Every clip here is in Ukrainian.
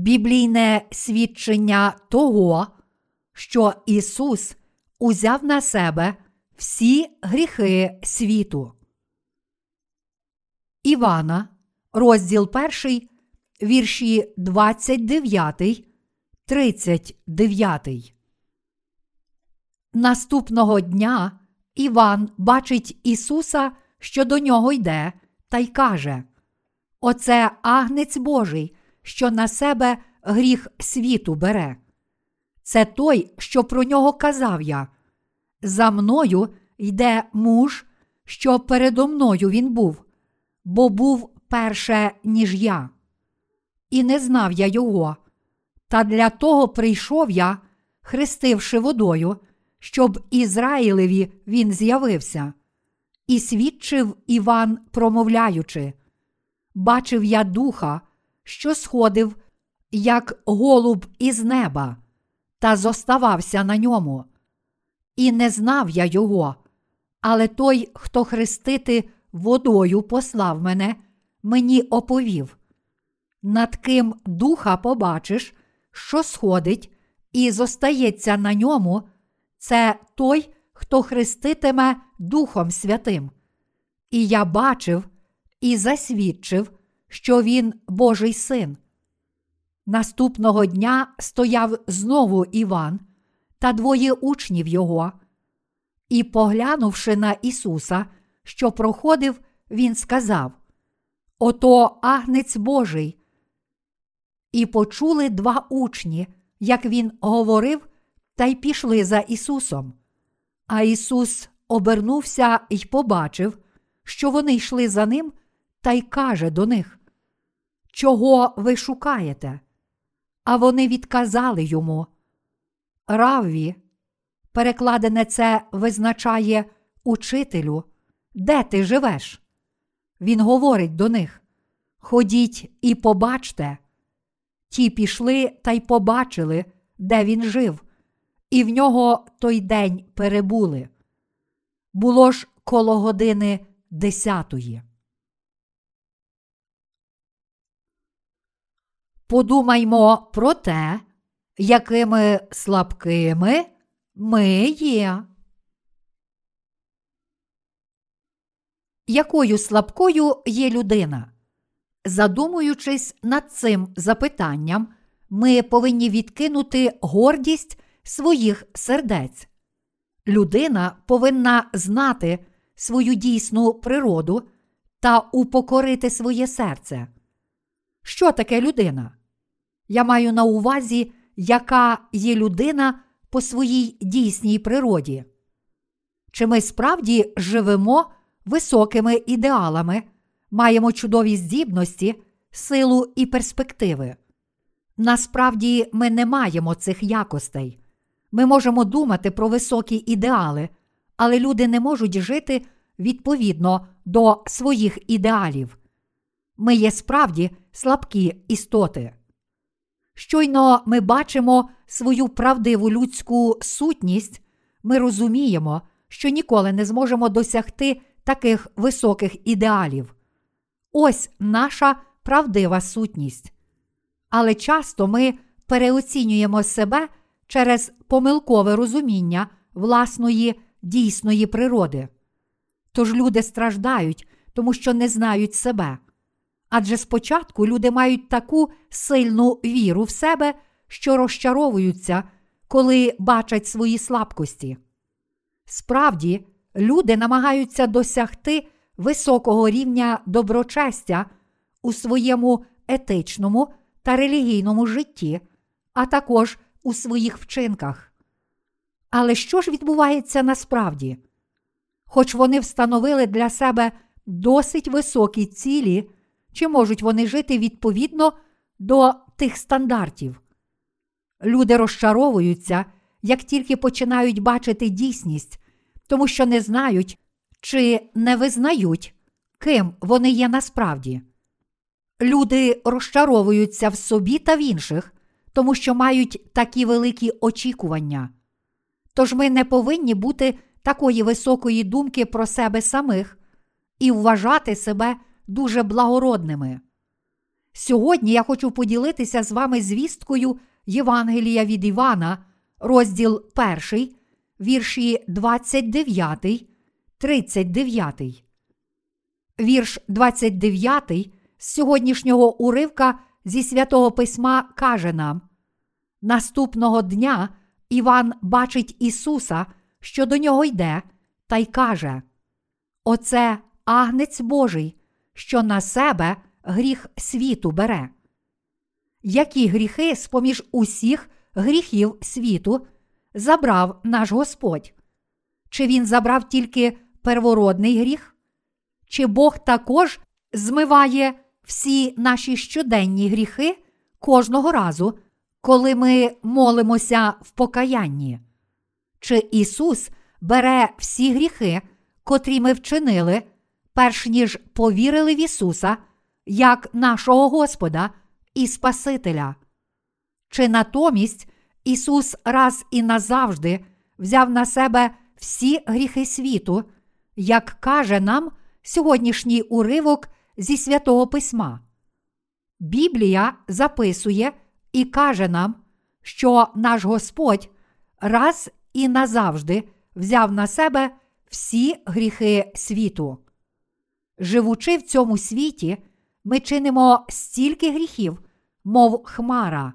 біблійне свідчення того, що Ісус узяв на себе всі гріхи світу. Івана, розділ 1, вірші 29, 39. Наступного дня Іван бачить Ісуса, що до нього йде, та й каже: Оце агнець Божий, що на себе гріх світу бере. Це той, що про нього казав я. За мною йде муж, що передо мною він був, бо був перше, ніж я. І не знав я його. Та для того прийшов я, хрестивши водою, щоб Ізраїлеві він з'явився, і свідчив Іван, промовляючи: Бачив я духа, що сходив, як голуб із неба, та зоставався на ньому. І не знав я його, але той, хто хрестити водою послав мене, мені оповів. Над ким духа побачиш, що сходить, і зостається на ньому, це той, хто хреститиме Духом Святим. І я бачив і засвідчив, що він Божий син. Наступного дня стояв знову Іван та двоє учнів його. І, поглянувши на Ісуса, що проходив, він сказав: Ото агнець Божий. І почули два учні, як він говорив, та й пішли за Ісусом. А Ісус обернувся і побачив, що вони йшли за ним, та й каже до них: Чого ви шукаєте? А вони відказали йому. Равві, перекладене це визначає учителю, де ти живеш? Він говорить до них: Ходіть і побачте. Ті пішли та й побачили, де він жив, і в нього той день перебули. Було ж коло години десятої. Подумаймо про те, якими слабкими ми є. Якою слабкою є людина? Задумуючись над цим запитанням, ми повинні відкинути гордість своїх сердець. Людина повинна знати свою дійсну природу та упокорити своє серце. Що таке людина? Я маю на увазі, яка є людина по своїй дійсній природі. Чи ми справді живемо високими ідеалами, маємо чудові здібності, силу і перспективи? Насправді ми не маємо цих якостей. Ми можемо думати про високі ідеали, але люди не можуть жити відповідно до своїх ідеалів. Ми є справді слабкі істоти. Щойно ми бачимо свою правдиву людську сутність, ми розуміємо, що ніколи не зможемо досягти таких високих ідеалів. Ось наша правдива сутність. Але часто ми переоцінюємо себе через помилкове розуміння власної дійсної природи. Тож люди страждають, тому що не знають себе. Адже спочатку люди мають таку сильну віру в себе, що розчаровуються, коли бачать свої слабкості. Справді, люди намагаються досягти високого рівня доброчестя у своєму етичному та релігійному житті, а також у своїх вчинках. Але що ж відбувається насправді? Хоч вони встановили для себе досить високі цілі, чи можуть вони жити відповідно до тих стандартів? Люди розчаровуються, як тільки починають бачити дійсність, тому що не знають чи не визнають, ким вони є насправді. Люди розчаровуються в собі та в інших, тому що мають такі великі очікування. Тож ми не повинні бути такої високої думки про себе самих і вважати себе дуже благородними. Сьогодні я хочу поділитися з вами звісткою Євангелія від Івана, розділ 1, вірші 29, 39. Вірш 29 з сьогоднішнього уривка зі святого письма каже нам: Наступного дня Іван бачить Ісуса, що до нього йде, та й каже: Оце агнець Божий, що на себе гріх світу бере. Які гріхи з поміж усіх гріхів світу забрав наш Господь? Чи він забрав тільки первородний гріх? Чи Бог також змиває всі наші щоденні гріхи кожного разу, коли ми молимося в покаянні? Чи Ісус бере всі гріхи, котрі ми вчинили, перш ніж повірили в Ісуса як нашого Господа і Спасителя? Чи натомість Ісус раз і назавжди взяв на себе всі гріхи світу, як каже нам сьогоднішній уривок зі святого Письма? Біблія записує і каже нам, що наш Господь раз і назавжди взяв на себе всі гріхи світу. Живучи в цьому світі, ми чинимо стільки гріхів, мов хмара.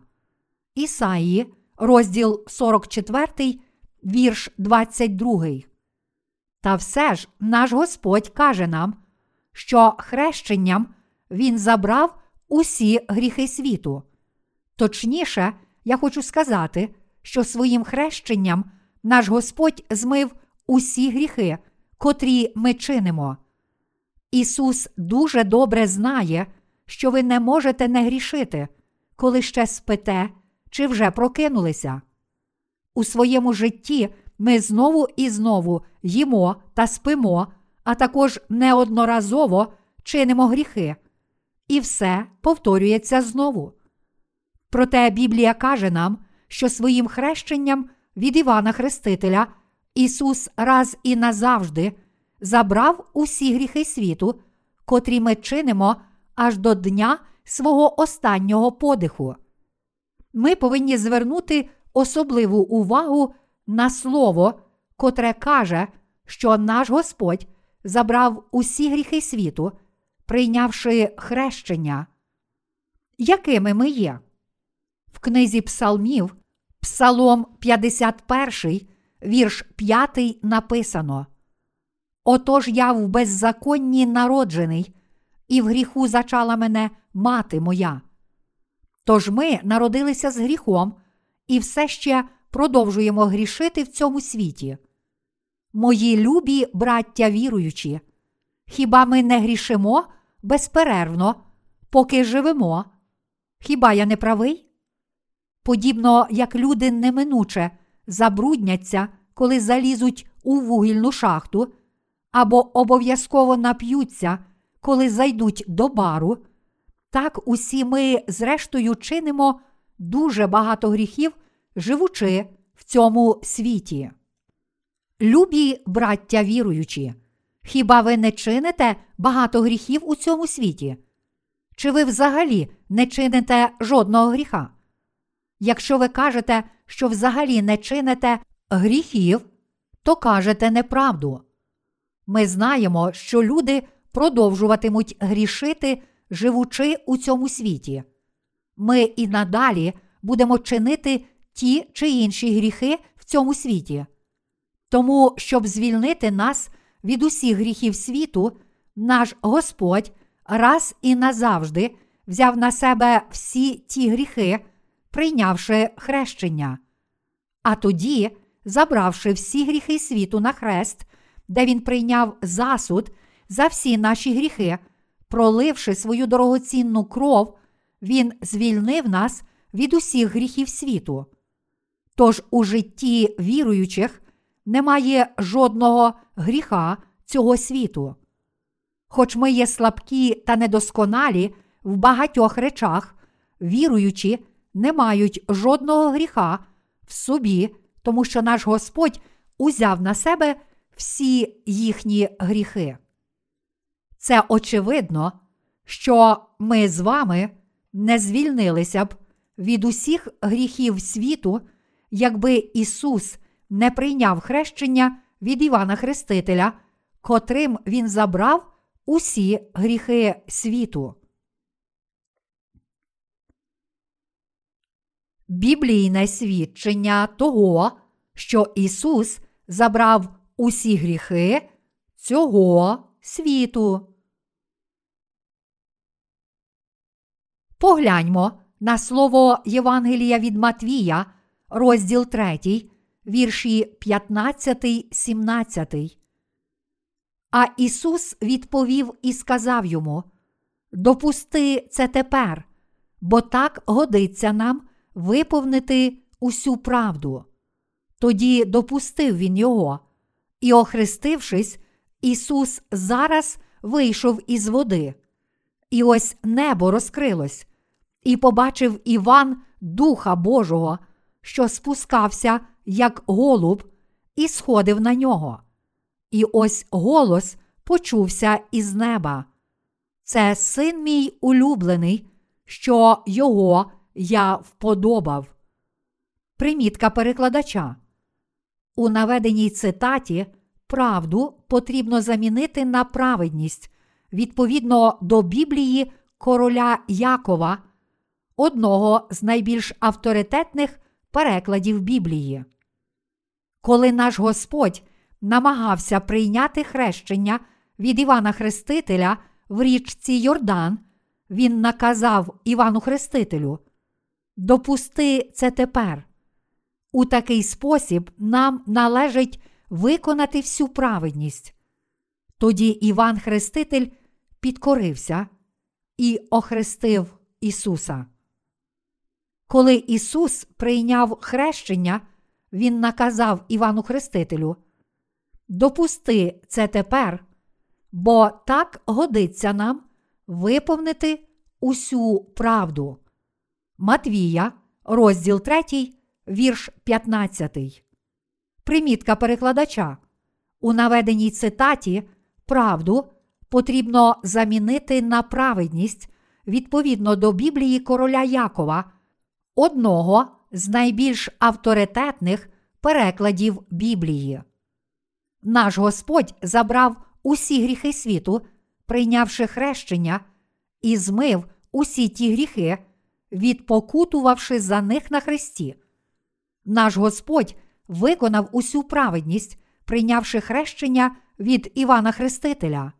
Ісаї, розділ 44, вірш 22. Та все ж наш Господь каже нам, що хрещенням Він забрав усі гріхи світу. Точніше, я хочу сказати, що своїм хрещенням наш Господь змив усі гріхи, котрі ми чинимо. Ісус дуже добре знає, що ви не можете не грішити, коли ще спите чи вже прокинулися. У своєму житті ми знову і знову їмо та спимо, а також неодноразово чинимо гріхи. І все повторюється знову. Проте Біблія каже нам, що своїм хрещенням від Івана Хрестителя Ісус раз і назавжди забрав усі гріхи світу, котрі ми чинимо аж до дня свого останнього подиху. Ми повинні звернути особливу увагу на слово, котре каже, що наш Господь забрав усі гріхи світу, прийнявши хрещення. Якими ми є? В книзі Псалмів, Псалом 51, вірш 5 написано: Отож я в беззаконні народжений, і в гріху зачала мене мати моя. Тож ми народилися з гріхом і все ще продовжуємо грішити в цьому світі. Мої любі браття віруючі, хіба ми не грішимо безперервно, поки живемо? Хіба я не правий? Подібно як люди неминуче забрудняться, коли залізуть у вугільну шахту, або обов'язково нап'ються, коли зайдуть до бару, так усі ми, зрештою, чинимо дуже багато гріхів, живучи в цьому світі. Любі браття віруючі, хіба ви не чините багато гріхів у цьому світі? Чи ви взагалі не чините жодного гріха? Якщо ви кажете, що взагалі не чините гріхів, то кажете неправду. Ми знаємо, що люди продовжуватимуть грішити, живучи у цьому світі. Ми і надалі будемо чинити ті чи інші гріхи в цьому світі. Тому, щоб звільнити нас від усіх гріхів світу, наш Господь раз і назавжди взяв на себе всі ті гріхи, прийнявши хрещення. А тоді, забравши всі гріхи світу на хрест, де він прийняв засуд за всі наші гріхи, проливши свою дорогоцінну кров, він звільнив нас від усіх гріхів світу. Тож у житті віруючих немає жодного гріха цього світу. Хоч ми є слабкі та недосконалі в багатьох речах, віруючі не мають жодного гріха в собі, тому що наш Господь узяв на себе всі їхні гріхи. Це очевидно, що ми з вами не звільнилися б від усіх гріхів світу, якби Ісус не прийняв хрещення від Івана Хрестителя, котрим Він забрав усі гріхи світу. Біблійне свідчення того, що Ісус забрав усі гріхи цього світу. Погляньмо на слово Євангелія від Матвія, розділ 3, вірші 15, 17. А Ісус відповів і сказав йому: Допусти це тепер, бо так годиться нам виповнити усю правду. Тоді допустив він його, і, охрестившись, Ісус зараз вийшов із води. І ось небо розкрилось, і побачив Іван Духа Божого, що спускався, як голуб, і сходив на нього. І ось голос почувся із неба. Це син мій улюблений, що його я вподобав. Примітка перекладача. У наведеній цитаті правду потрібно замінити на праведність відповідно до Біблії короля Якова, одного з найбільш авторитетних перекладів Біблії. Коли наш Господь намагався прийняти хрещення від Івана Хрестителя в річці Йордан, він наказав Івану Хрестителю: Допусти це тепер. У такий спосіб нам належить виконати всю праведність. Тоді Іван Хреститель підкорився і охрестив Ісуса. Коли Ісус прийняв хрещення, Він наказав Івану Хрестителю: Допусти це тепер, бо так годиться нам виповнити усю правду. Матвія, розділ 3, вірш 15. Примітка перекладача. У наведеній цитаті правду потрібно замінити на праведність відповідно до Біблії короля Якова, одного з найбільш авторитетних перекладів Біблії. Наш Господь забрав усі гріхи світу, прийнявши хрещення, і змив усі ті гріхи, відпокутувавши за них на хресті. Наш Господь виконав усю праведність, прийнявши хрещення від Івана Хрестителя.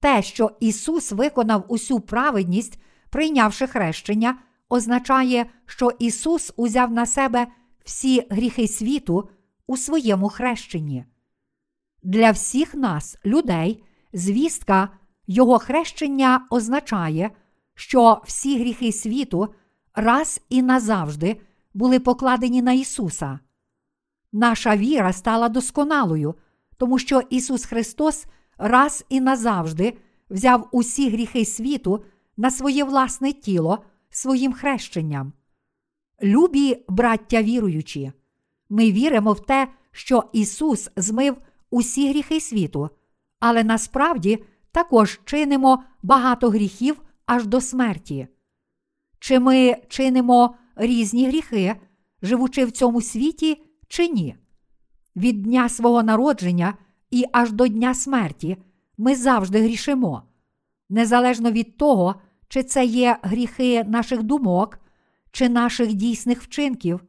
Те, що Ісус виконав усю праведність, прийнявши хрещення, означає, що Ісус узяв на себе всі гріхи світу у своєму хрещенні. Для всіх нас, людей, звістка Його хрещення означає, що всі гріхи світу раз і назавжди були покладені на Ісуса. Наша віра стала досконалою, тому що Ісус Христос раз і назавжди взяв усі гріхи світу на своє власне тіло своїм хрещенням. Любі браття віруючі, ми віримо в те, що Ісус змив усі гріхи світу, але насправді також чинимо багато гріхів аж до смерті. Чи ми чинимо різні гріхи, живучи в цьому світі, чи ні? Від дня свого народження і аж до дня смерті ми завжди грішимо, незалежно від того, чи це є гріхи наших думок, чи наших дійсних вчинків.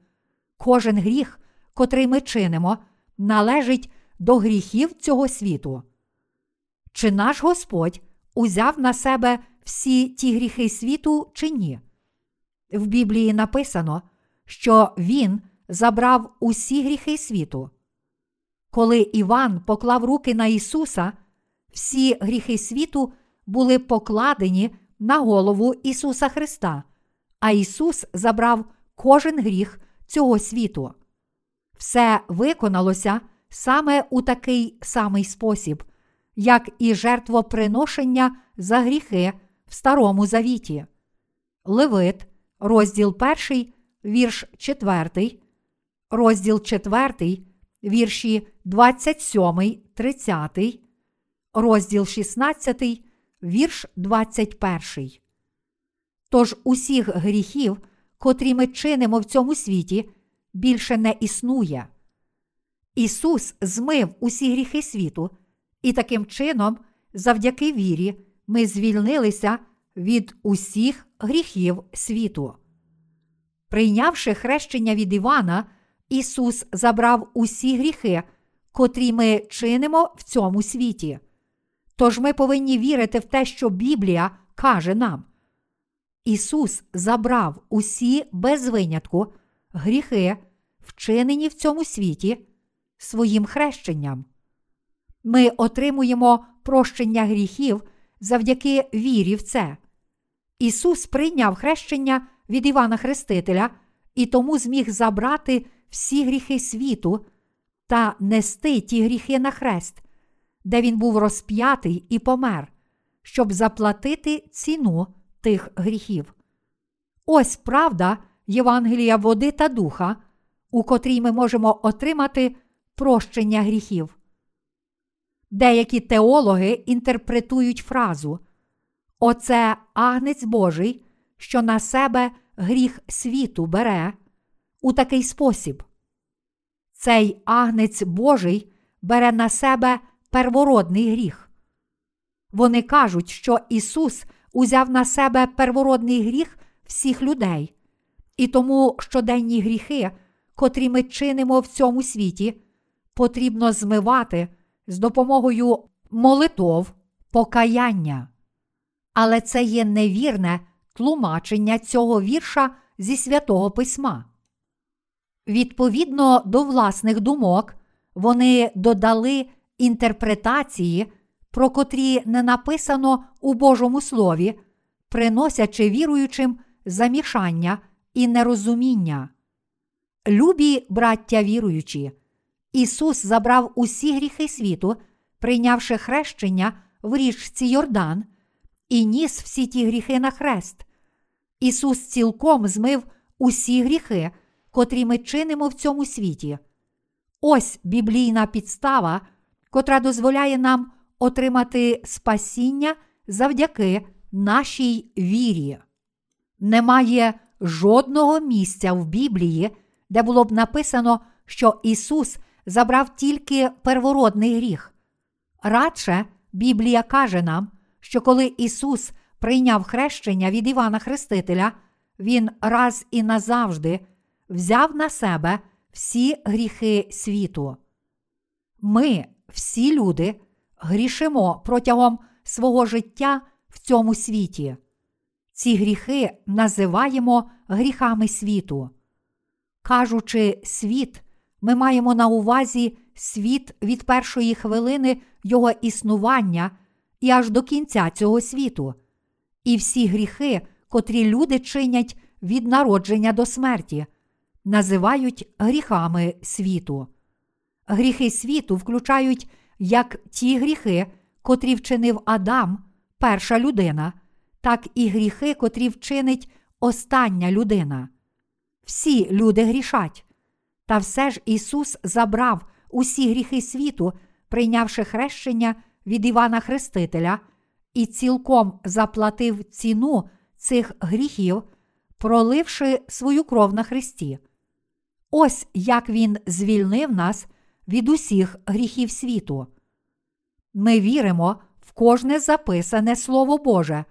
Кожен гріх, котрий ми чинимо, належить до гріхів цього світу. Чи наш Господь узяв на себе всі ті гріхи світу, чи ні? В Біблії написано, що Він забрав усі гріхи світу. Коли Іван поклав руки на Ісуса, всі гріхи світу були покладені на голову Ісуса Христа, а Ісус забрав кожен гріх цього світу. Все виконалося саме у такий самий спосіб, як і жертвоприношення за гріхи в Старому Завіті. Левит, розділ 1, вірш 4, розділ 4, вірші 27, 30, розділ 16, вірш 21. Тож усіх гріхів, котрі ми чинимо в цьому світі, більше не існує. Ісус змив усі гріхи світу, і таким чином, завдяки вірі, ми звільнилися від усіх гріхів світу. Прийнявши хрещення від Івана, Ісус забрав усі гріхи, котрі ми чинимо в цьому світі. Тож ми повинні вірити в те, що Біблія каже нам. Ісус забрав усі без винятку гріхи, вчинені в цьому світі, своїм хрещенням. Ми отримуємо прощення гріхів завдяки вірі в це. Ісус прийняв хрещення від Івана Хрестителя і тому зміг забрати всі гріхи світу та нести ті гріхи на хрест, де він був розп'ятий і помер, щоб заплатити ціну тих гріхів. Ось правда Євангелія води та духа, у котрій ми можемо отримати прощення гріхів. Деякі теологи інтерпретують фразу Оце агнець Божий, що на себе гріх світу бере у такий спосіб. Цей агнець Божий бере на себе первородний гріх. Вони кажуть, що Ісус узяв на себе первородний гріх всіх людей, і тому щоденні гріхи, котрі ми чинимо в цьому світі, потрібно змивати з допомогою молитов покаяння. Але це є невірне тлумачення цього вірша зі святого письма. Відповідно до власних думок, вони додали інтерпретації, про котрі не написано у Божому Слові, приносячи віруючим замішання і нерозуміння. Любі браття віруючі, Ісус забрав усі гріхи світу, прийнявши хрещення в річці Йордан, і ніс всі ті гріхи на хрест. Ісус цілком змив усі гріхи, котрі ми чинимо в цьому світі. Ось біблійна підстава, котра дозволяє нам отримати спасіння завдяки нашій вірі. Немає жодного місця в Біблії, де було б написано, що Ісус забрав тільки первородний гріх. Радше Біблія каже нам, що коли Ісус прийняв хрещення від Івана Хрестителя, Він раз і назавжди взяв на себе всі гріхи світу. Ми, всі люди, грішимо протягом свого життя в цьому світі. Ці гріхи називаємо гріхами світу. Кажучи світ, ми маємо на увазі світ від першої хвилини його існування і аж до кінця цього світу, і всі гріхи, котрі люди чинять від народження до смерті, називають гріхами світу. Гріхи світу включають як ті гріхи, котрі вчинив Адам, перша людина, так і гріхи, котрі вчинить остання людина. Всі люди грішать. Та все ж Ісус забрав усі гріхи світу, прийнявши хрещення від Івана Хрестителя, і цілком заплатив ціну цих гріхів, проливши свою кров на Христі. Ось як Він звільнив нас від усіх гріхів світу. Ми віримо в кожне записане Слово Боже,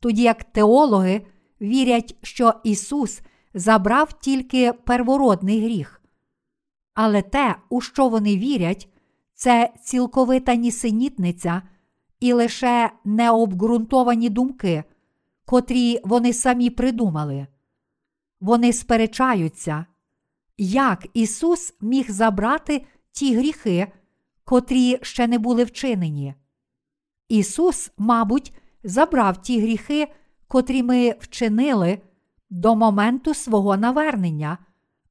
тоді як теологи вірять, що Ісус забрав тільки первородний гріх. Але те, у що вони вірять, це цілковита нісенітниця і лише необґрунтовані думки, котрі вони самі придумали. Вони сперечаються, як Ісус міг забрати ті гріхи, котрі ще не були вчинені. Ісус, мабуть, забрав ті гріхи, котрі ми вчинили до моменту свого навернення,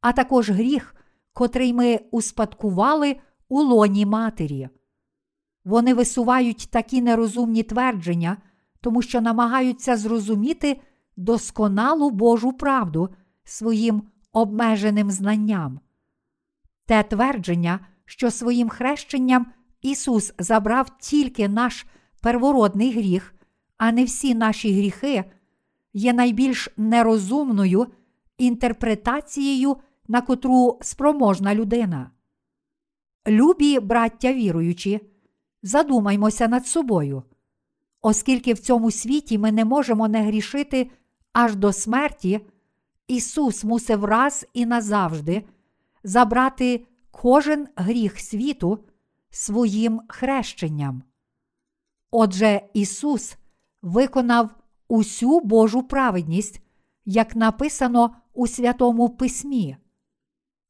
а також гріх, котрий ми успадкували у лоні матері. Вони висувають такі нерозумні твердження, тому що намагаються зрозуміти досконалу Божу правду своїм обмеженим знанням. Те твердження, що своїм хрещенням Ісус забрав тільки наш первородний гріх, а не всі наші гріхи, є найбільш нерозумною інтерпретацією, на котру спроможна людина. Любі, браття віруючі, задумаймося над собою, оскільки в цьому світі ми не можемо не грішити аж до смерті, Ісус мусив раз і назавжди забрати кожен гріх світу своїм хрещенням. Отже, Ісус виконав усю Божу праведність, як написано у Святому Письмі.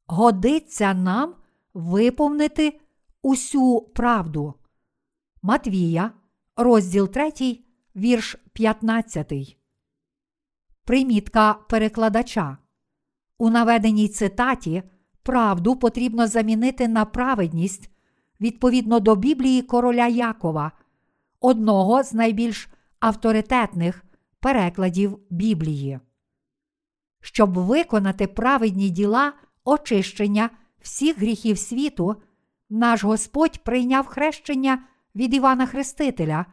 Годиться нам виповнити усю правду. Матвія, розділ 3, вірш 15. Примітка перекладача. У наведеній цитаті правду потрібно замінити на праведність відповідно до Біблії короля Якова, одного з найбільш авторитетних перекладів Біблії. Щоб виконати праведні діла очищення всіх гріхів світу, наш Господь прийняв хрещення від Івана Хрестителя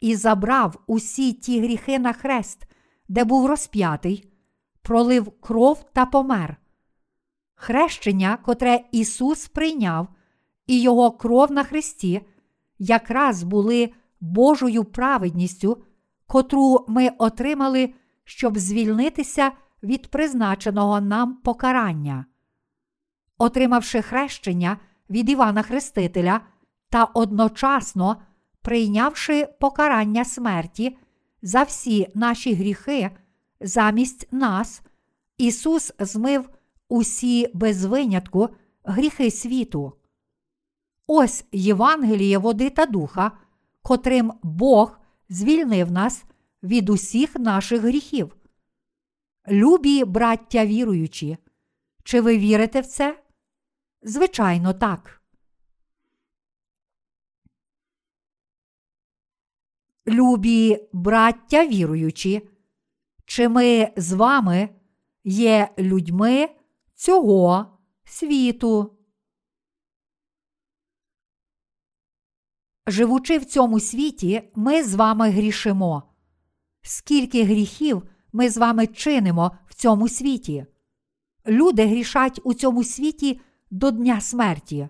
і забрав усі ті гріхи на хрест, де був розп'ятий, пролив кров та помер. Хрещення, котре Ісус прийняв, і Його кров на хресті, якраз були Божою праведністю, котру ми отримали, щоб звільнитися від призначеного нам покарання. Отримавши хрещення від Івана Хрестителя та одночасно прийнявши покарання смерті за всі наші гріхи замість нас, Ісус змив усі без винятку гріхи світу. Ось Євангеліє води та духа, котрим Бог звільнив нас від усіх наших гріхів. Любі браття віруючі, чи ви вірите в це? Звичайно, так. Любі браття віруючі, чи ми з вами є людьми цього світу? Живучи в цьому світі, ми з вами грішимо. Скільки гріхів ми з вами чинимо в цьому світі? Люди грішать у цьому світі до Дня смерті.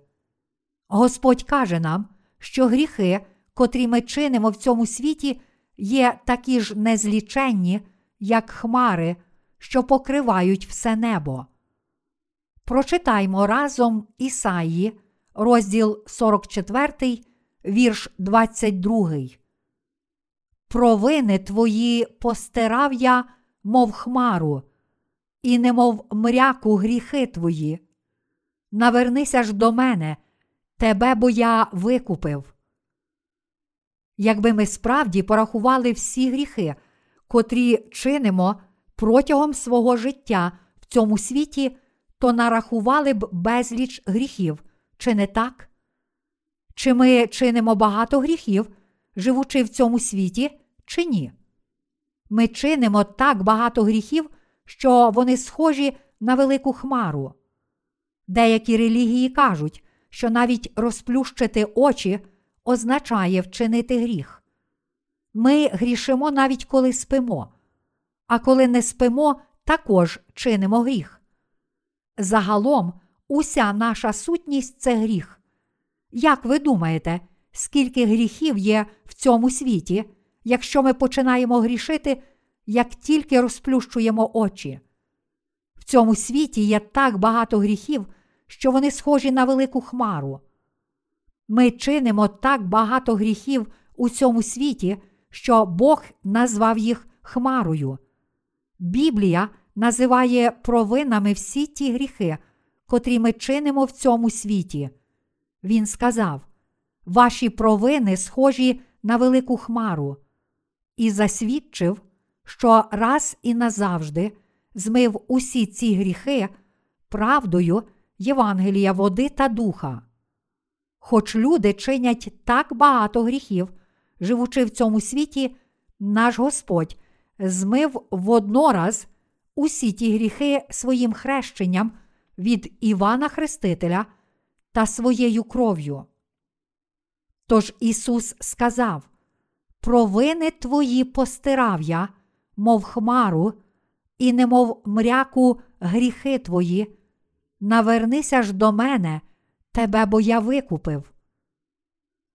Господь каже нам, що гріхи, котрі ми чинимо в цьому світі, є такі ж незліченні, як хмари, що покривають все небо. Прочитаймо разом Ісаї, розділ 44, вірш 22. Провини твої постирав я, мов хмару, і немов мряку гріхи твої. Навернися ж до мене, тебе бо я викупив. Якби ми справді порахували всі гріхи, котрі чинимо протягом свого життя в цьому світі, то нарахували б безліч гріхів, чи не так? Чи ми чинимо багато гріхів, живучи в цьому світі, чи ні? Ми чинимо так багато гріхів, що вони схожі на велику хмару. Деякі релігії кажуть, що навіть розплющити очі означає вчинити гріх. Ми грішимо навіть коли спимо, а коли не спимо, також чинимо гріх. Загалом, уся наша сутність це гріх. Як ви думаєте, скільки гріхів є в цьому світі, якщо ми починаємо грішити, як тільки розплющуємо очі? В цьому світі є так багато гріхів, що вони схожі на велику хмару. Ми чинимо так багато гріхів у цьому світі, що Бог назвав їх хмарою. Біблія називає провинами всі ті гріхи, котрі ми чинимо в цьому світі. Він сказав: Ваші провини схожі на велику хмару, і засвідчив, що раз і назавжди змив усі ці гріхи правдою Євангелія води та духа. Хоч люди чинять так багато гріхів, живучи в цьому світі, наш Господь змив воднораз усі ті гріхи своїм хрещенням від Івана Хрестителя та своєю кров'ю. Тож Ісус сказав: Провини твої постирав я, мов хмару, і немов мряку гріхи твої. Навернися ж до мене, тебе бо я викупив.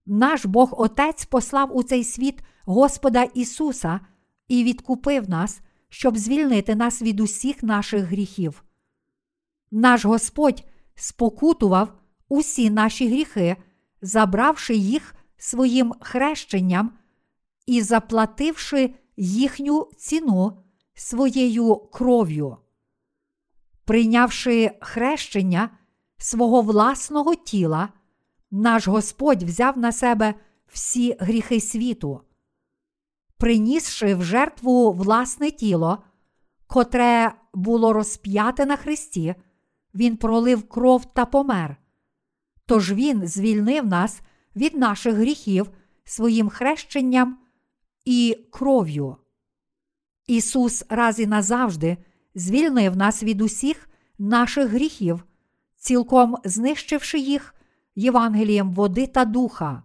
Наш Бог Отець послав у цей світ Господа Ісуса і відкупив нас, щоб звільнити нас від усіх наших гріхів. Наш Господь спокутував усі наші гріхи, забравши їх своїм хрещенням і заплативши їхню ціну своєю кров'ю. Прийнявши хрещення свого власного тіла, наш Господь взяв на себе всі гріхи світу, принісши в жертву власне тіло, котре було розп'яте на Христі, Він пролив кров та помер. Тож Він звільнив нас від наших гріхів своїм хрещенням і кров'ю. Ісус раз і назавжди звільнив нас від усіх наших гріхів, цілком знищивши їх Євангелієм води та духа.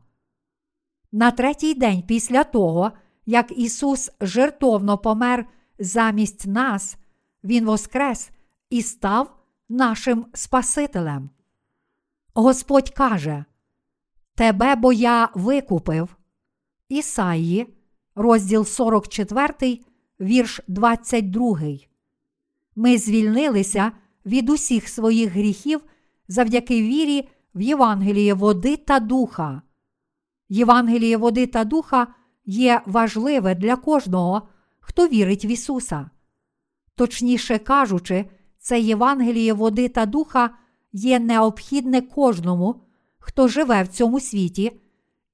На третій день після того, як Ісус жертовно помер замість нас, Він воскрес і став нашим Спасителем. Господь каже: Тебе бо я викупив. Ісаї, розділ 44, вірш 22. Ми звільнилися від усіх своїх гріхів завдяки вірі в Євангеліє води та духа. Євангеліє води та духа є важливе для кожного, хто вірить в Ісуса. Точніше кажучи, це Євангеліє води та духа є необхідне кожному, хто живе в цьому світі,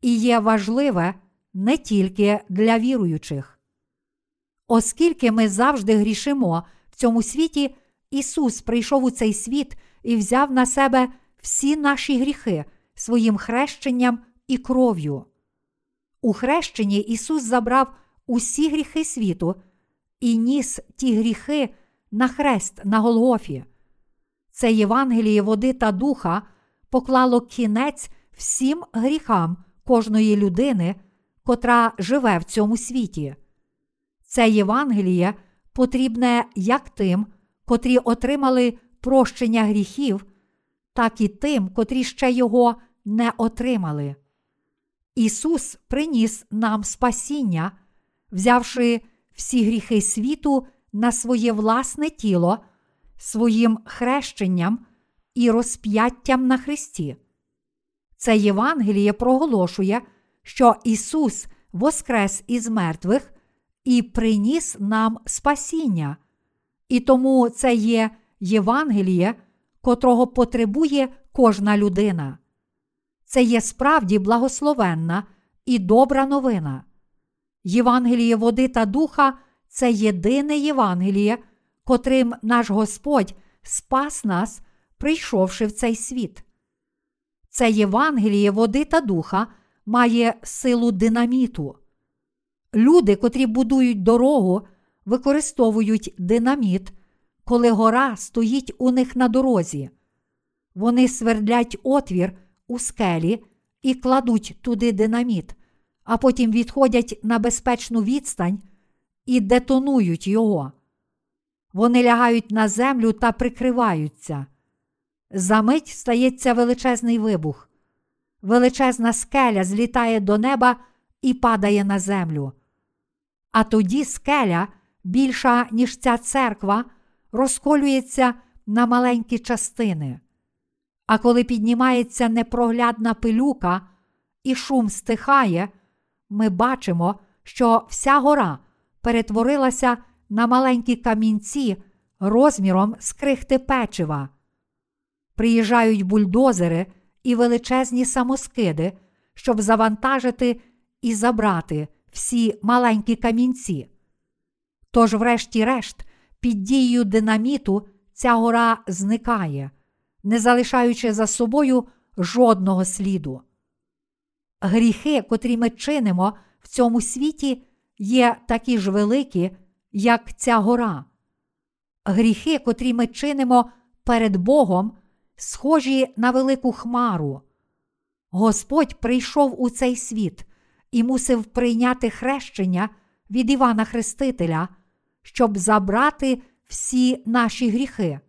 і є важливе не тільки для віруючих. Оскільки ми завжди грішимо в цьому світі, Ісус прийшов у цей світ і взяв на себе всі наші гріхи своїм хрещенням і кров'ю. У хрещенні Ісус забрав усі гріхи світу і ніс ті гріхи на хрест на Голгофі. Це Євангеліє води та духа поклало кінець всім гріхам кожної людини, котра живе в цьому світі. Це Євангеліє потрібне як тим, котрі отримали прощення гріхів, так і тим, котрі ще його не отримали. Ісус приніс нам спасіння, взявши всі гріхи світу на своє власне тіло, своїм хрещенням і розп'яттям на Христі. Це Євангеліє проголошує, що Ісус воскрес із мертвих і приніс нам спасіння, і тому це є Євангеліє, котрого потребує кожна людина. Це є справді благословенна і добра новина. Євангеліє води та духа це єдине Євангеліє, котрим наш Господь спас нас, прийшовши в цей світ. Це Євангеліє води та духа має силу динаміту. Люди, котрі будують дорогу, використовують динаміт, коли гора стоїть у них на дорозі. Вони свердлять отвір у скелі і кладуть туди динаміт, а потім відходять на безпечну відстань і детонують його. Вони лягають на землю та прикриваються. Замить стається величезний вибух. Величезна скеля злітає до неба і падає на землю. А тоді скеля, більша, ніж ця церква, розколюється на маленькі частини. А коли піднімається непроглядна пилюка і шум стихає, ми бачимо, що вся гора перетворилася на маленькі камінці розміром з крихти печива. Приїжджають бульдозери і величезні самоскиди, щоб завантажити і забрати всі маленькі камінці. Тож, врешті-решт, під дією динаміту ця гора зникає, не залишаючи за собою жодного сліду. Гріхи, котрі ми чинимо в цьому світі, є такі ж великі, як ця гора. Гріхи, котрі ми чинимо перед Богом, схожі на велику хмару. Господь прийшов у цей світ і мусив прийняти хрещення від Івана Хрестителя, щоб забрати всі наші гріхи.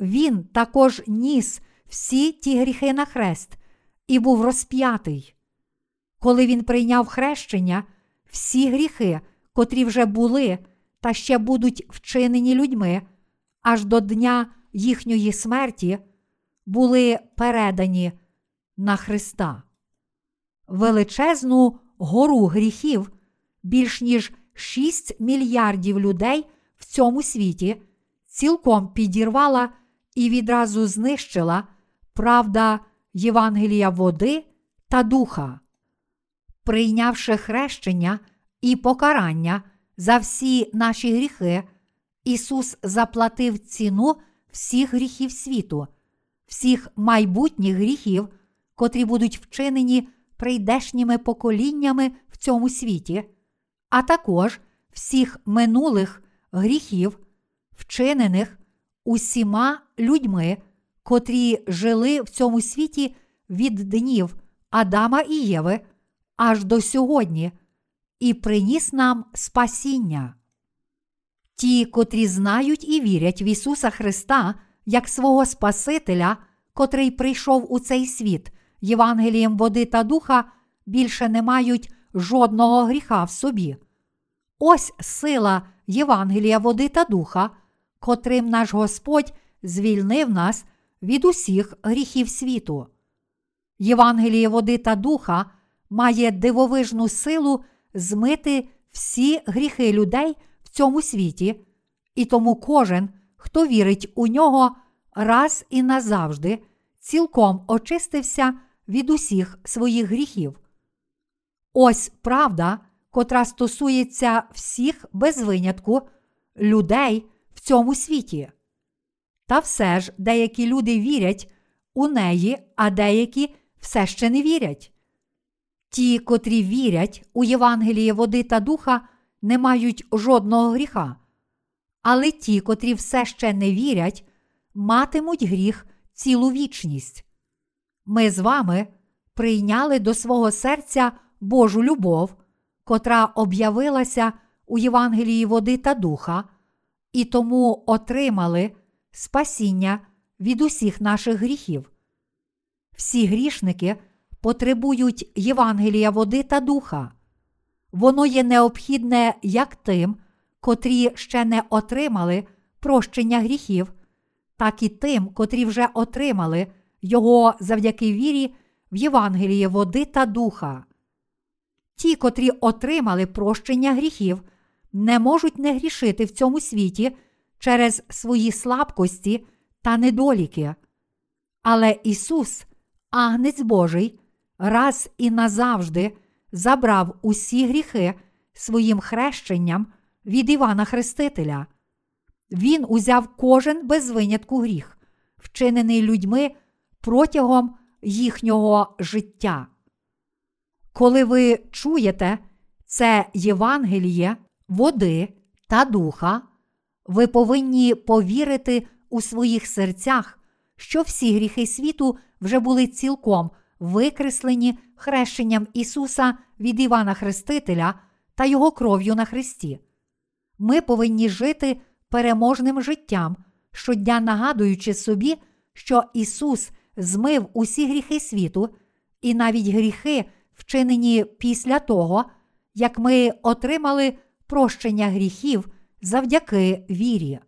Він також ніс всі ті гріхи на хрест і був розп'ятий. Коли він прийняв хрещення, всі гріхи, котрі вже були та ще будуть вчинені людьми, аж до дня їхньої смерті, були передані на Христа. Величезну гору гріхів більш ніж 6 мільярдів людей в цьому світі цілком підірвала і відразу знищила правда Євангелія води та духа. Прийнявши хрещення і покарання за всі наші гріхи, Ісус заплатив ціну всіх гріхів світу, всіх майбутніх гріхів, котрі будуть вчинені прийдешніми поколіннями в цьому світі, а також всіх минулих гріхів, вчинених усіма людьми, котрі жили в цьому світі від днів Адама і Єви аж до сьогодні, і приніс нам спасіння. Ті, котрі знають і вірять в Ісуса Христа як свого Спасителя, котрий прийшов у цей світ Євангелієм води та духа, більше не мають жодного гріха в собі. Ось сила Євангелія води та духа, котрим наш Господь звільнив нас від усіх гріхів світу. Євангеліє води та духа має дивовижну силу змити всі гріхи людей в цьому світі, і тому кожен, хто вірить у нього, раз і назавжди, цілком очистився від усіх своїх гріхів. Ось правда, котра стосується всіх без винятку людей в цьому світі. Та все ж деякі люди вірять у неї, а деякі все ще не вірять. Ті, котрі вірять у Євангеліє води та духа, не мають жодного гріха. Але ті, котрі все ще не вірять, матимуть гріх цілу вічність. Ми з вами прийняли до свого серця Божу любов, котра об'явилася у Євангелії води та духа, і тому отримали спасіння від усіх наших гріхів. Всі грішники потребують Євангелія води та духа. Воно є необхідне як тим, котрі ще не отримали прощення гріхів, так і тим, котрі вже отримали його завдяки вірі в Євангеліє води та духа. Ті, котрі отримали прощення гріхів, не можуть не грішити в цьому світі через свої слабкості та недоліки. Але Ісус, Агнець Божий, раз і назавжди забрав усі гріхи своїм хрещенням від Івана Хрестителя. Він узяв кожен без винятку гріх, вчинений людьми протягом їхнього життя. Коли ви чуєте це Євангеліє, води та духа, ви повинні повірити у своїх серцях, що всі гріхи світу вже були цілком викреслені хрещенням Ісуса від Івана Хрестителя та Його кров'ю на Христі. Ми повинні жити переможним життям, щодня нагадуючи собі, що Ісус змив усі гріхи світу, і навіть гріхи, вчинені після того, як ми отримали прощення гріхів завдяки вірі.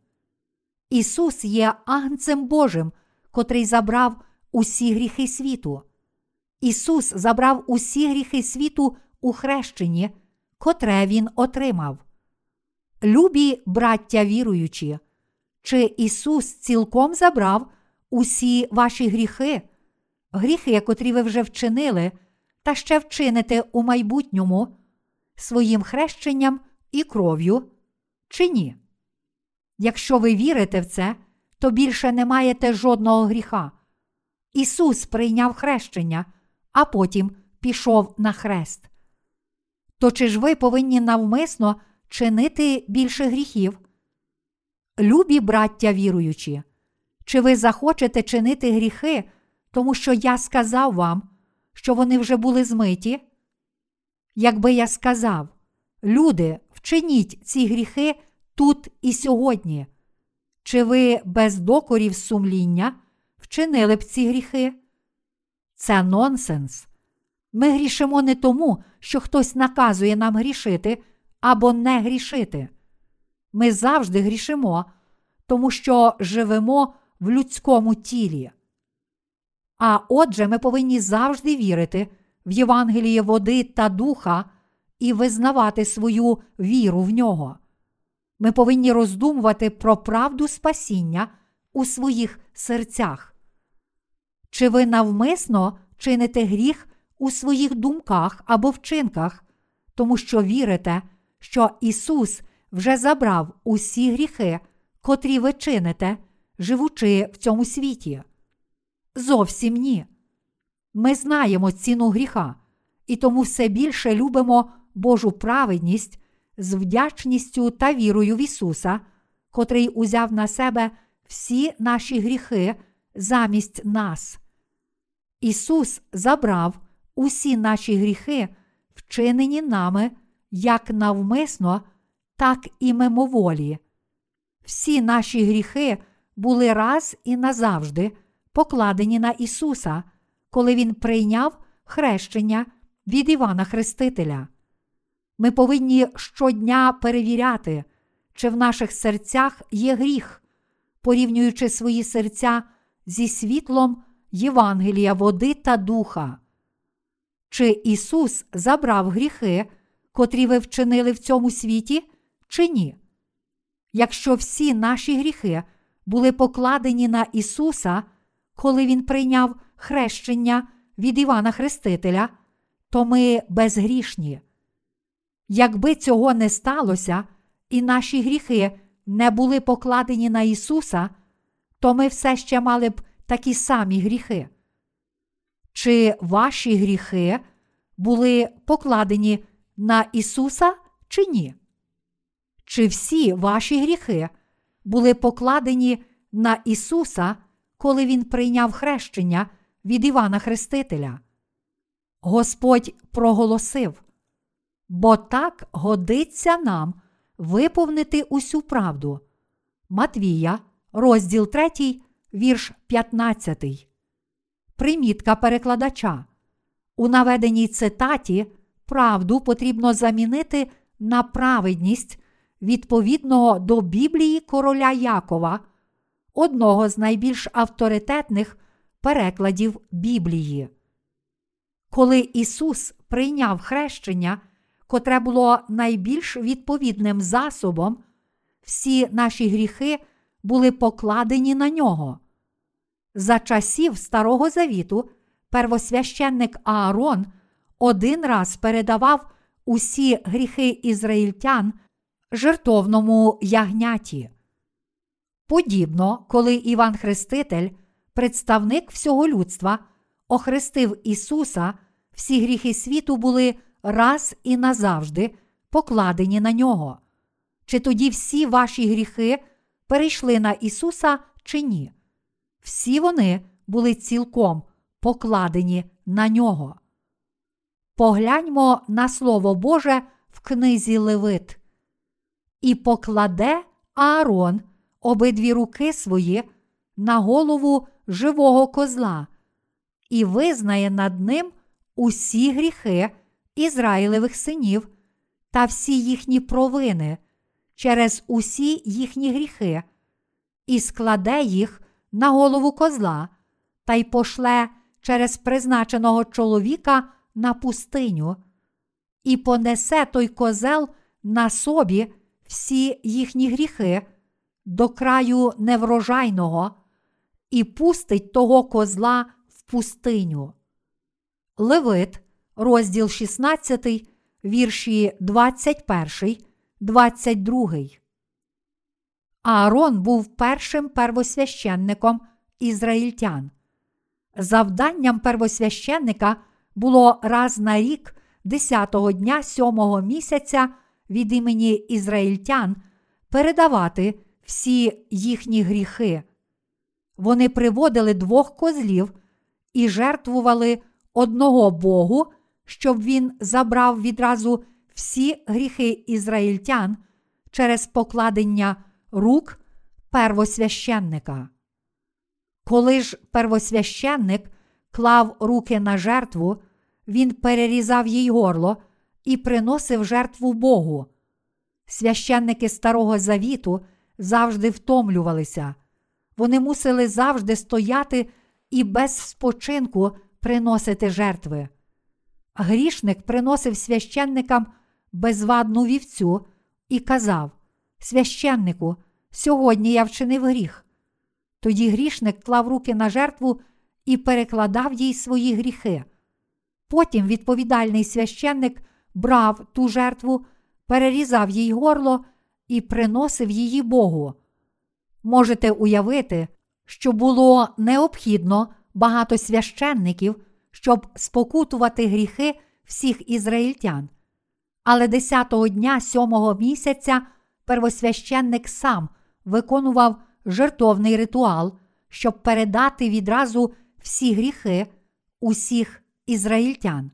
Ісус є Агнцем Божим, котрий забрав усі гріхи світу. Ісус забрав усі гріхи світу у хрещенні, котре Він отримав. Любі браття віруючі, чи Ісус цілком забрав усі ваші гріхи, гріхи, котрі ви вже вчинили, та ще вчините у майбутньому своїм хрещенням і кров'ю, чи ні? Якщо ви вірите в це, то більше не маєте жодного гріха. Ісус прийняв хрещення, а потім пішов на хрест. То чи ж ви повинні навмисно чинити більше гріхів? Любі браття віруючі, чи ви захочете чинити гріхи, тому що я сказав вам, що вони вже були змиті? Якби я сказав, люди, вчиніть ці гріхи, тут і сьогодні. Чи ви без докорів сумління вчинили б ці гріхи? Це нонсенс. Ми грішимо не тому, що хтось наказує нам грішити або не грішити. Ми завжди грішимо, тому що живемо в людському тілі. А отже, ми повинні завжди вірити в Євангеліє води та духа і визнавати свою віру в нього. Ми повинні роздумувати про правду спасіння у своїх серцях. Чи ви навмисно чините гріх у своїх думках або вчинках, тому що вірите, що Ісус вже забрав усі гріхи, котрі ви чините, живучи в цьому світі? Зовсім ні. Ми знаємо ціну гріха і тому все більше любимо Божу праведність з вдячністю та вірою в Ісуса, котрий узяв на себе всі наші гріхи замість нас. Ісус забрав усі наші гріхи, вчинені нами як навмисно, так і мимоволі. Всі наші гріхи були раз і назавжди покладені на Ісуса, коли Він прийняв хрещення від Івана Хрестителя. Ми повинні щодня перевіряти, чи в наших серцях є гріх, порівнюючи свої серця зі світлом Євангелія, води та духа. Чи Ісус забрав гріхи, котрі ви вчинили в цьому світі, чи ні? Якщо всі наші гріхи були покладені на Ісуса, коли Він прийняв хрещення від Івана Хрестителя, то ми безгрішні. Якби цього не сталося, і наші гріхи не були покладені на Ісуса, то ми все ще мали б такі самі гріхи. Чи ваші гріхи були покладені на Ісуса чи ні? Чи всі ваші гріхи були покладені на Ісуса, коли Він прийняв хрещення від Івана Хрестителя? Господь проголосив, бо так годиться нам виповнити усю правду. Матвія, розділ 3, вірш 15. Примітка перекладача. У наведеній цитаті правду потрібно замінити на праведність відповідного до Біблії короля Якова, одного з найбільш авторитетних перекладів Біблії. Коли Ісус прийняв хрещення, котре було найбільш відповідним засобом, всі наші гріхи були покладені на нього. За часів Старого Завіту первосвященник Аарон один раз передавав усі гріхи ізраїльтян жертовному ягняті. Подібно, коли Іван Хреститель, представник всього людства, охрестив Ісуса, всі гріхи світу були раз і назавжди покладені на нього. Чи тоді всі ваші гріхи перейшли на Ісуса чи ні? Всі вони були цілком покладені на нього. Погляньмо на Слово Боже в книзі Левит. І покладе Аарон обидві руки свої на голову живого козла, і визнає над ним усі гріхи Ізраїлевих синів та всі їхні провини через усі їхні гріхи, і складе їх на голову козла та й пошле через призначеного чоловіка на пустиню, і понесе той козел на собі всі їхні гріхи до краю неврожайного, і пустить того козла в пустиню. Левит, розділ 16, вірші 21, 22. Аарон був першим первосвященником ізраїльтян. Завданням первосвященника було раз на рік, 10-го дня сьомого місяця від імені ізраїльтян передавати всі їхні гріхи. Вони приводили двох козлів і жертвували одного Богу, щоб він забрав відразу всі гріхи ізраїльтян через покладення рук первосвященника. Коли ж первосвященник клав руки на жертву, він перерізав їй горло і приносив жертву Богу. Священники Старого Завіту завжди втомлювалися, вони мусили завжди стояти і без спочинку приносити жертви. Грішник приносив священникам безвадну вівцю і казав: Священнику, сьогодні я вчинив гріх. Тоді грішник клав руки на жертву і перекладав їй свої гріхи. Потім відповідальний священник брав ту жертву, перерізав їй горло і приносив її Богу. Можете уявити, що було необхідно багато священників, щоб спокутувати гріхи всіх ізраїльтян. Але десятого дня сьомого місяця первосвященник сам виконував жертовний ритуал, щоб передати відразу всі гріхи усіх ізраїльтян.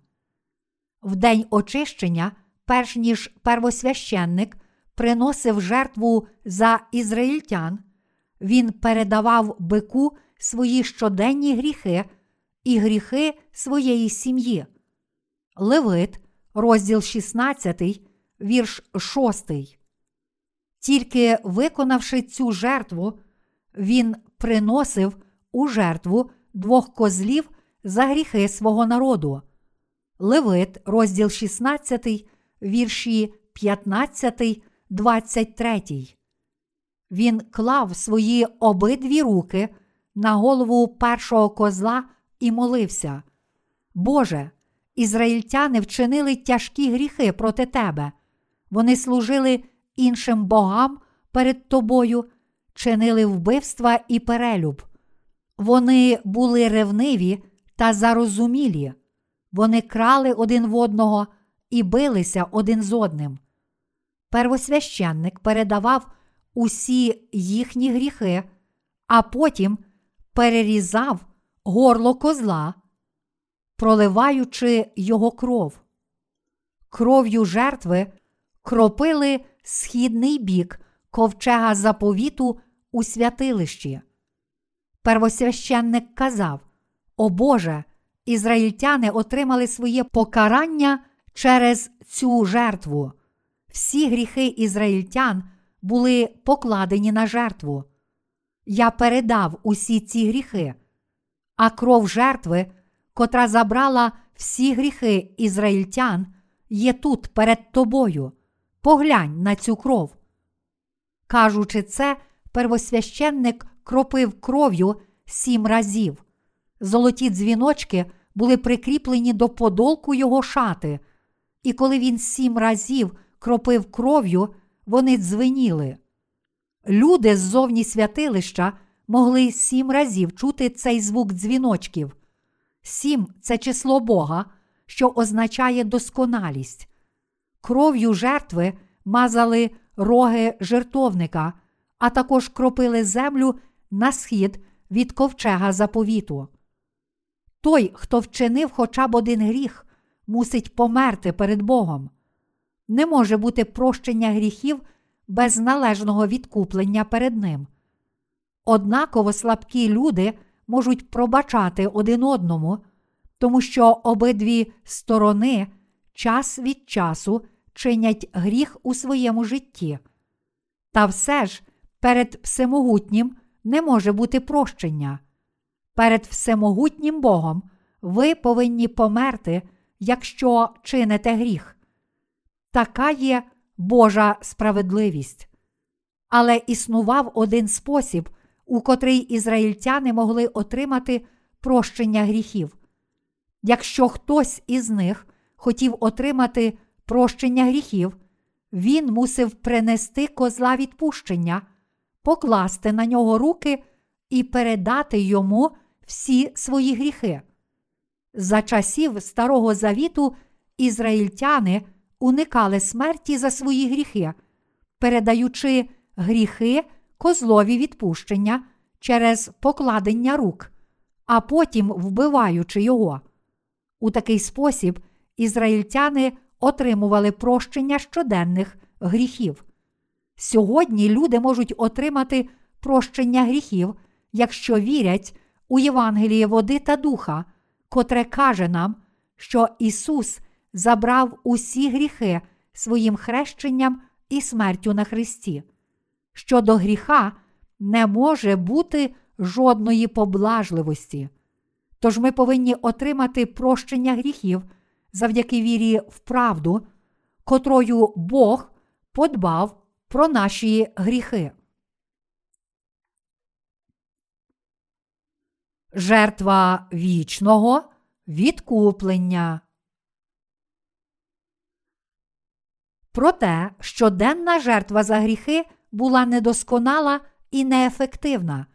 В день очищення, перш ніж первосвященник приносив жертву за ізраїльтян, він передавав бику свої щоденні гріхи і гріхи своєї сім'ї. Левит, розділ 16, вірш 6. Тільки виконавши цю жертву, він приносив у жертву двох козлів за гріхи свого народу. Левит, розділ 16, вірші 15, 23. Він клав свої обидві руки на голову першого козла і молився. Боже, ізраїльтяни вчинили тяжкі гріхи проти тебе. Вони служили іншим богам перед тобою, чинили вбивства і перелюб. Вони були ревниві та зарозумілі. Вони крали один в одного і билися один з одним. Первосвященник передавав усі їхні гріхи, а потім перерізав горло козла, проливаючи його кров. Кров'ю жертви кропили східний бік ковчега заповіту у святилищі. Первосвященник казав: О Боже, ізраїльтяни отримали своє покарання через цю жертву. Всі гріхи ізраїльтян були покладені на жертву. Я передав усі ці гріхи, а кров жертви, котра забрала всі гріхи ізраїльтян, є тут перед тобою. Поглянь на цю кров. Кажучи це, первосвященник кропив кров'ю сім разів. Золоті дзвіночки були прикріплені до подолку його шати, і коли він сім разів кропив кров'ю, вони дзвеніли. Люди ззовні святилища могли сім разів чути цей звук дзвіночків. Сім це число Бога, що означає досконалість. Кров'ю жертви мазали роги жертовника, а також кропили землю на схід від ковчега заповіту. Той, хто вчинив хоча б один гріх, мусить померти перед Богом. Не може бути прощення гріхів без належного відкуплення перед Ним. Однаково слабкі люди можуть пробачати один одному, тому що обидві сторони час від часу чинять гріх у своєму житті. Та все ж перед всемогутнім не може бути прощення. Перед всемогутнім Богом ви повинні померти, якщо чините гріх. Така є Божа справедливість. Але існував один спосіб, у котрий ізраїльтяни могли отримати прощення гріхів. Якщо хтось із них хотів отримати прощення гріхів, він мусив принести козла відпущення, покласти на нього руки і передати йому всі свої гріхи. За часів Старого Завіту ізраїльтяни уникали смерті за свої гріхи, передаючи гріхи козлові відпущення через покладення рук, а потім вбиваючи його. У такий спосіб ізраїльтяни отримували прощення щоденних гріхів. Сьогодні люди можуть отримати прощення гріхів, якщо вірять у Євангеліє води та духа, котре каже нам, що Ісус забрав усі гріхи своїм хрещенням і смертю на Христі. Щодо гріха не може бути жодної поблажливості. Тож ми повинні отримати прощення гріхів завдяки вірі в правду, котрою Бог подбав про наші гріхи. Жертва вічного відкуплення. Проте щоденна жертва за гріхи була недосконала і неефективна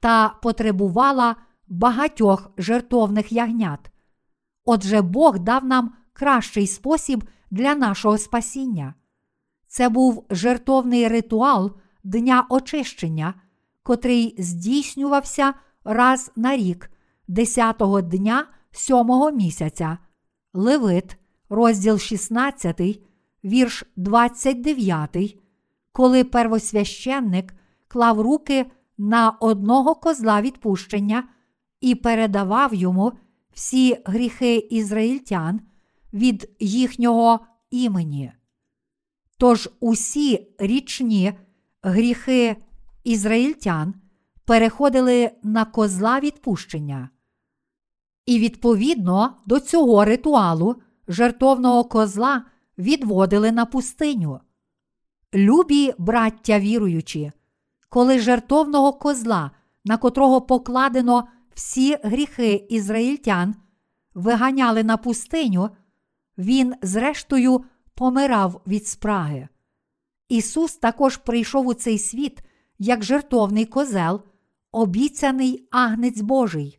та потребувала багатьох жертовних ягнят. Отже, Бог дав нам кращий спосіб для нашого спасіння. Це був жертовний ритуал Дня очищення, котрий здійснювався раз на рік, 10-го дня сьомого місяця. Левит, розділ 16, вірш 29, коли первосвященник клав руки на одного козла відпущення і передавав йому всі гріхи ізраїльтян від їхнього імені. Тож усі річні гріхи ізраїльтян переходили на козла відпущення. І відповідно до цього ритуалу жертовного козла відводили на пустиню. Любі браття віруючі, коли жертовного козла, на котрого покладено всі гріхи ізраїльтян, виганяли на пустиню, він, зрештою, помирав від спраги. Ісус також прийшов у цей світ як жертовний козел, обіцяний агнець Божий.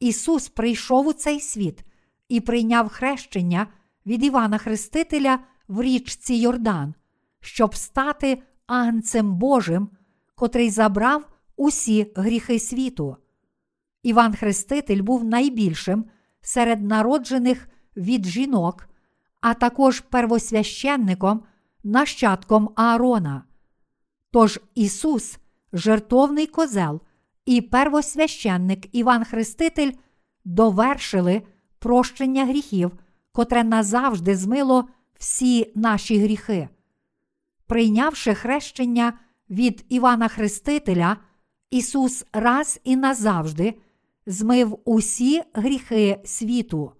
Ісус прийшов у цей світ і прийняв хрещення від Івана Хрестителя в річці Йордан, щоб стати агнцем Божим, котрий забрав усі гріхи світу. Іван Хреститель був найбільшим серед народжених від жінок, а також первосвященником, нащадком Аарона. Тож Ісус, жертовний козел і первосвященник Іван Хреститель довершили прощення гріхів, котре назавжди змило всі наші гріхи. Прийнявши хрещення від Івана Хрестителя, Ісус раз і назавжди змив усі гріхи світу.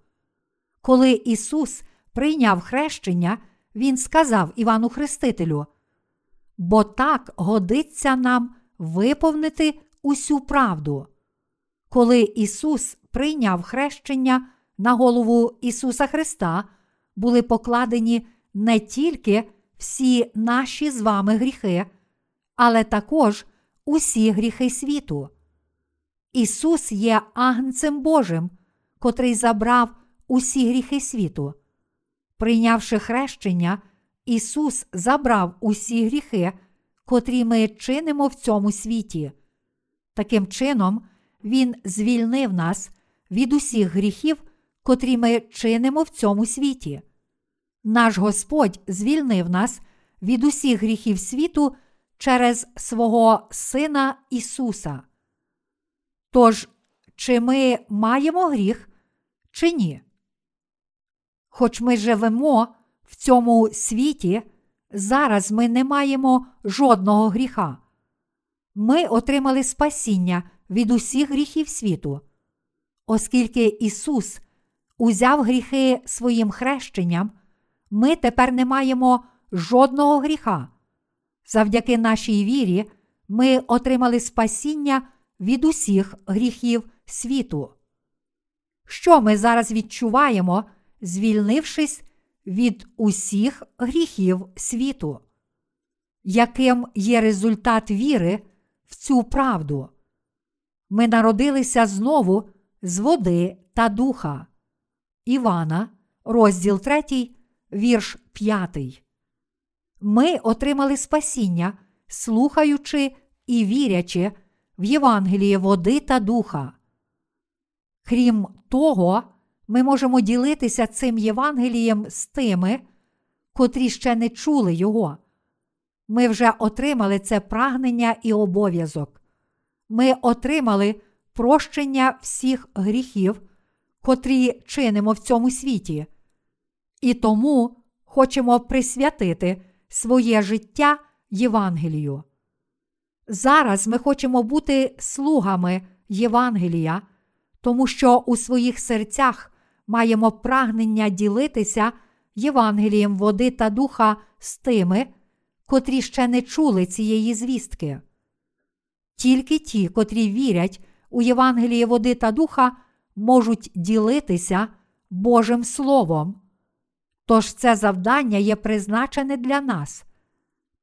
Коли Ісус прийняв хрещення, Він сказав Івану Хрестителю: Бо так годиться нам виповнити усю правду. Коли Ісус прийняв хрещення на голову Ісуса Христа, були покладені не тільки всі наші з вами гріхи, але також усі гріхи світу. Ісус є агнцем Божим, котрий забрав усі гріхи світу. Прийнявши хрещення, Ісус забрав усі гріхи, котрі ми чинимо в цьому світі. Таким чином, Він звільнив нас від усіх гріхів, котрі ми чинимо в цьому світі. Наш Господь звільнив нас від усіх гріхів світу через свого Сина Ісуса. Тож, чи ми маємо гріх, чи ні? Хоч ми живемо в цьому світі, зараз ми не маємо жодного гріха. Ми отримали спасіння від усіх гріхів світу, оскільки Ісус узяв гріхи своїм хрещенням, ми тепер не маємо жодного гріха. Завдяки нашій вірі ми отримали спасіння від усіх гріхів світу. Що ми зараз відчуваємо, звільнившись від усіх гріхів світу? Яким є результат віри в цю правду? Ми народилися знову з води та духа. Івана, розділ 3, вірш 5. Ми отримали спасіння, слухаючи і вірячи в Євангеліє води та духа. Крім того, ми можемо ділитися цим Євангелієм з тими, котрі ще не чули його. Ми вже отримали це прагнення і обов'язок. Ми отримали прощення всіх гріхів, котрі чинимо в цьому світі, і тому хочемо присвятити своє життя Євангелію. Зараз ми хочемо бути слугами Євангелія, тому що у своїх серцях маємо прагнення ділитися Євангелієм води та духа з тими, котрі ще не чули цієї звістки. Тільки ті, котрі вірять у Євангеліє води та духа, можуть ділитися Божим Словом. Тож це завдання є призначене для нас.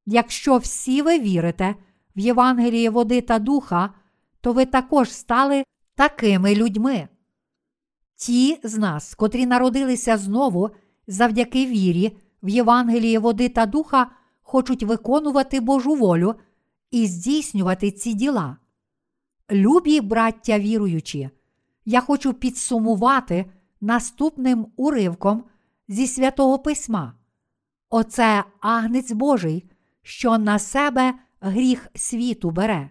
Якщо всі ви вірите в Євангеліє води та духа, то ви також стали такими людьми. Ті з нас, котрі народилися знову завдяки вірі в Євангеліє води та духа, хочуть виконувати Божу волю і здійснювати ці діла. Любі браття віруючі, я хочу підсумувати наступним уривком зі святого Письма. Оце агнець Божий, що на себе гріх світу бере.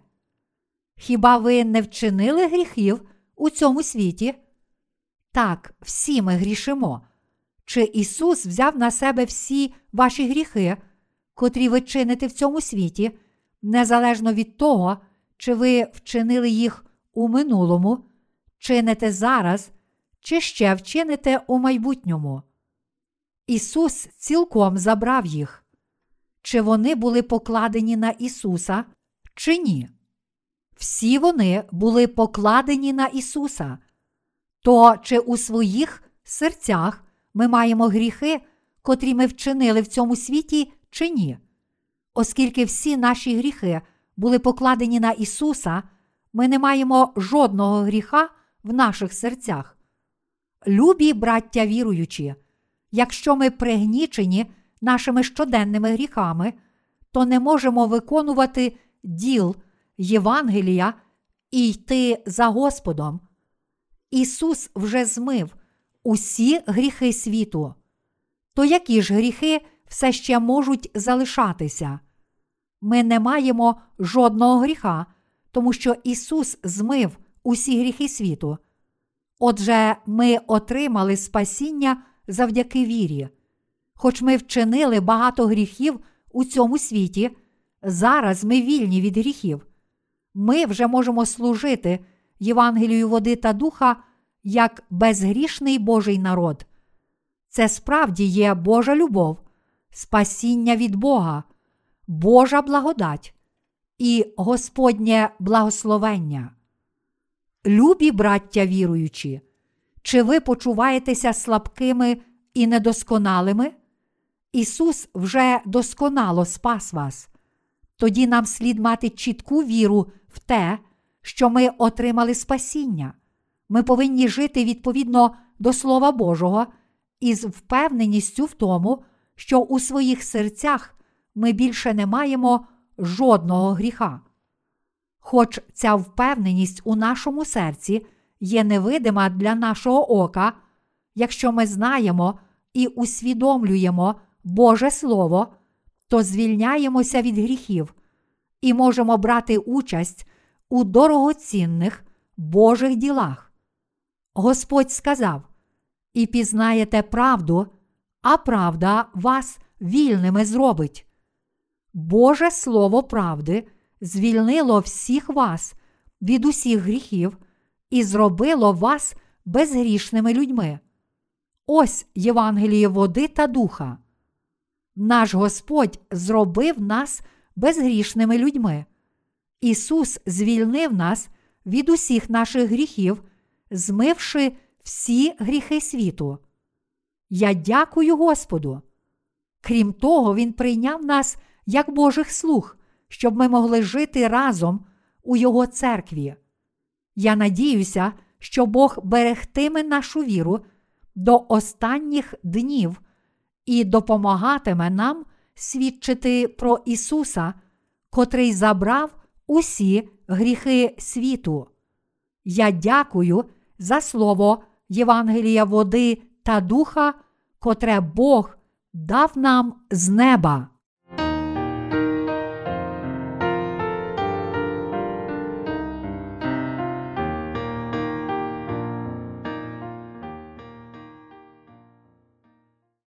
Хіба ви не вчинили гріхів у цьому світі? Так, всі ми грішимо. Чи Ісус взяв на себе всі ваші гріхи, котрі ви чините в цьому світі, незалежно від того, чи ви вчинили їх у минулому, чините зараз, чи ще вчините у майбутньому? Ісус цілком забрав їх. Чи вони були покладені на Ісуса, чи ні? Всі вони були покладені на Ісуса. То чи у своїх серцях ми маємо гріхи, котрі ми вчинили в цьому світі, чи ні? Оскільки всі наші гріхи були покладені на Ісуса, ми не маємо жодного гріха в наших серцях. Любі браття віруючі, якщо ми пригнічені нашими щоденними гріхами, то не можемо виконувати діл Євангелія і йти за Господом. Ісус вже змив усі гріхи світу. То які ж гріхи все ще можуть залишатися? Ми не маємо жодного гріха, тому що Ісус змив усі гріхи світу. Отже, ми отримали спасіння завдяки вірі. Хоч ми вчинили багато гріхів у цьому світі, зараз ми вільні від гріхів. Ми вже можемо служити Євангелію води та духа як безгрішний Божий народ. Це справді є Божа любов, спасіння від Бога, Божа благодать і Господнє благословення. Любі браття віруючі, чи ви почуваєтеся слабкими і недосконалими? Ісус вже досконало спас вас. Тоді нам слід мати чітку віру в те, що ми отримали спасіння. Ми повинні жити відповідно до Слова Божого із впевненістю в тому, що у своїх серцях ми більше не маємо жодного гріха. Хоч ця впевненість у нашому серці є невидима для нашого ока, якщо ми знаємо і усвідомлюємо Боже Слово, то звільняємося від гріхів і можемо брати участь у дорогоцінних Божих ділах. Господь сказав: І пізнаєте правду, а правда вас вільними зробить. Боже Слово правди звільнило всіх вас від усіх гріхів і зробило вас безгрішними людьми. Ось Євангеліє води та духа. Наш Господь зробив нас безгрішними людьми. Ісус звільнив нас від усіх наших гріхів, змивши всі гріхи світу. Я дякую Господу. Крім того, Він прийняв нас як Божих слуг, щоб ми могли жити разом у Його церкві. Я надіюся, що Бог берегтиме нашу віру до останніх днів і допомагатиме нам свідчити про Ісуса, котрий забрав усі гріхи світу. Я дякую за слово Євангелія води та духа, котре Бог дав нам з неба.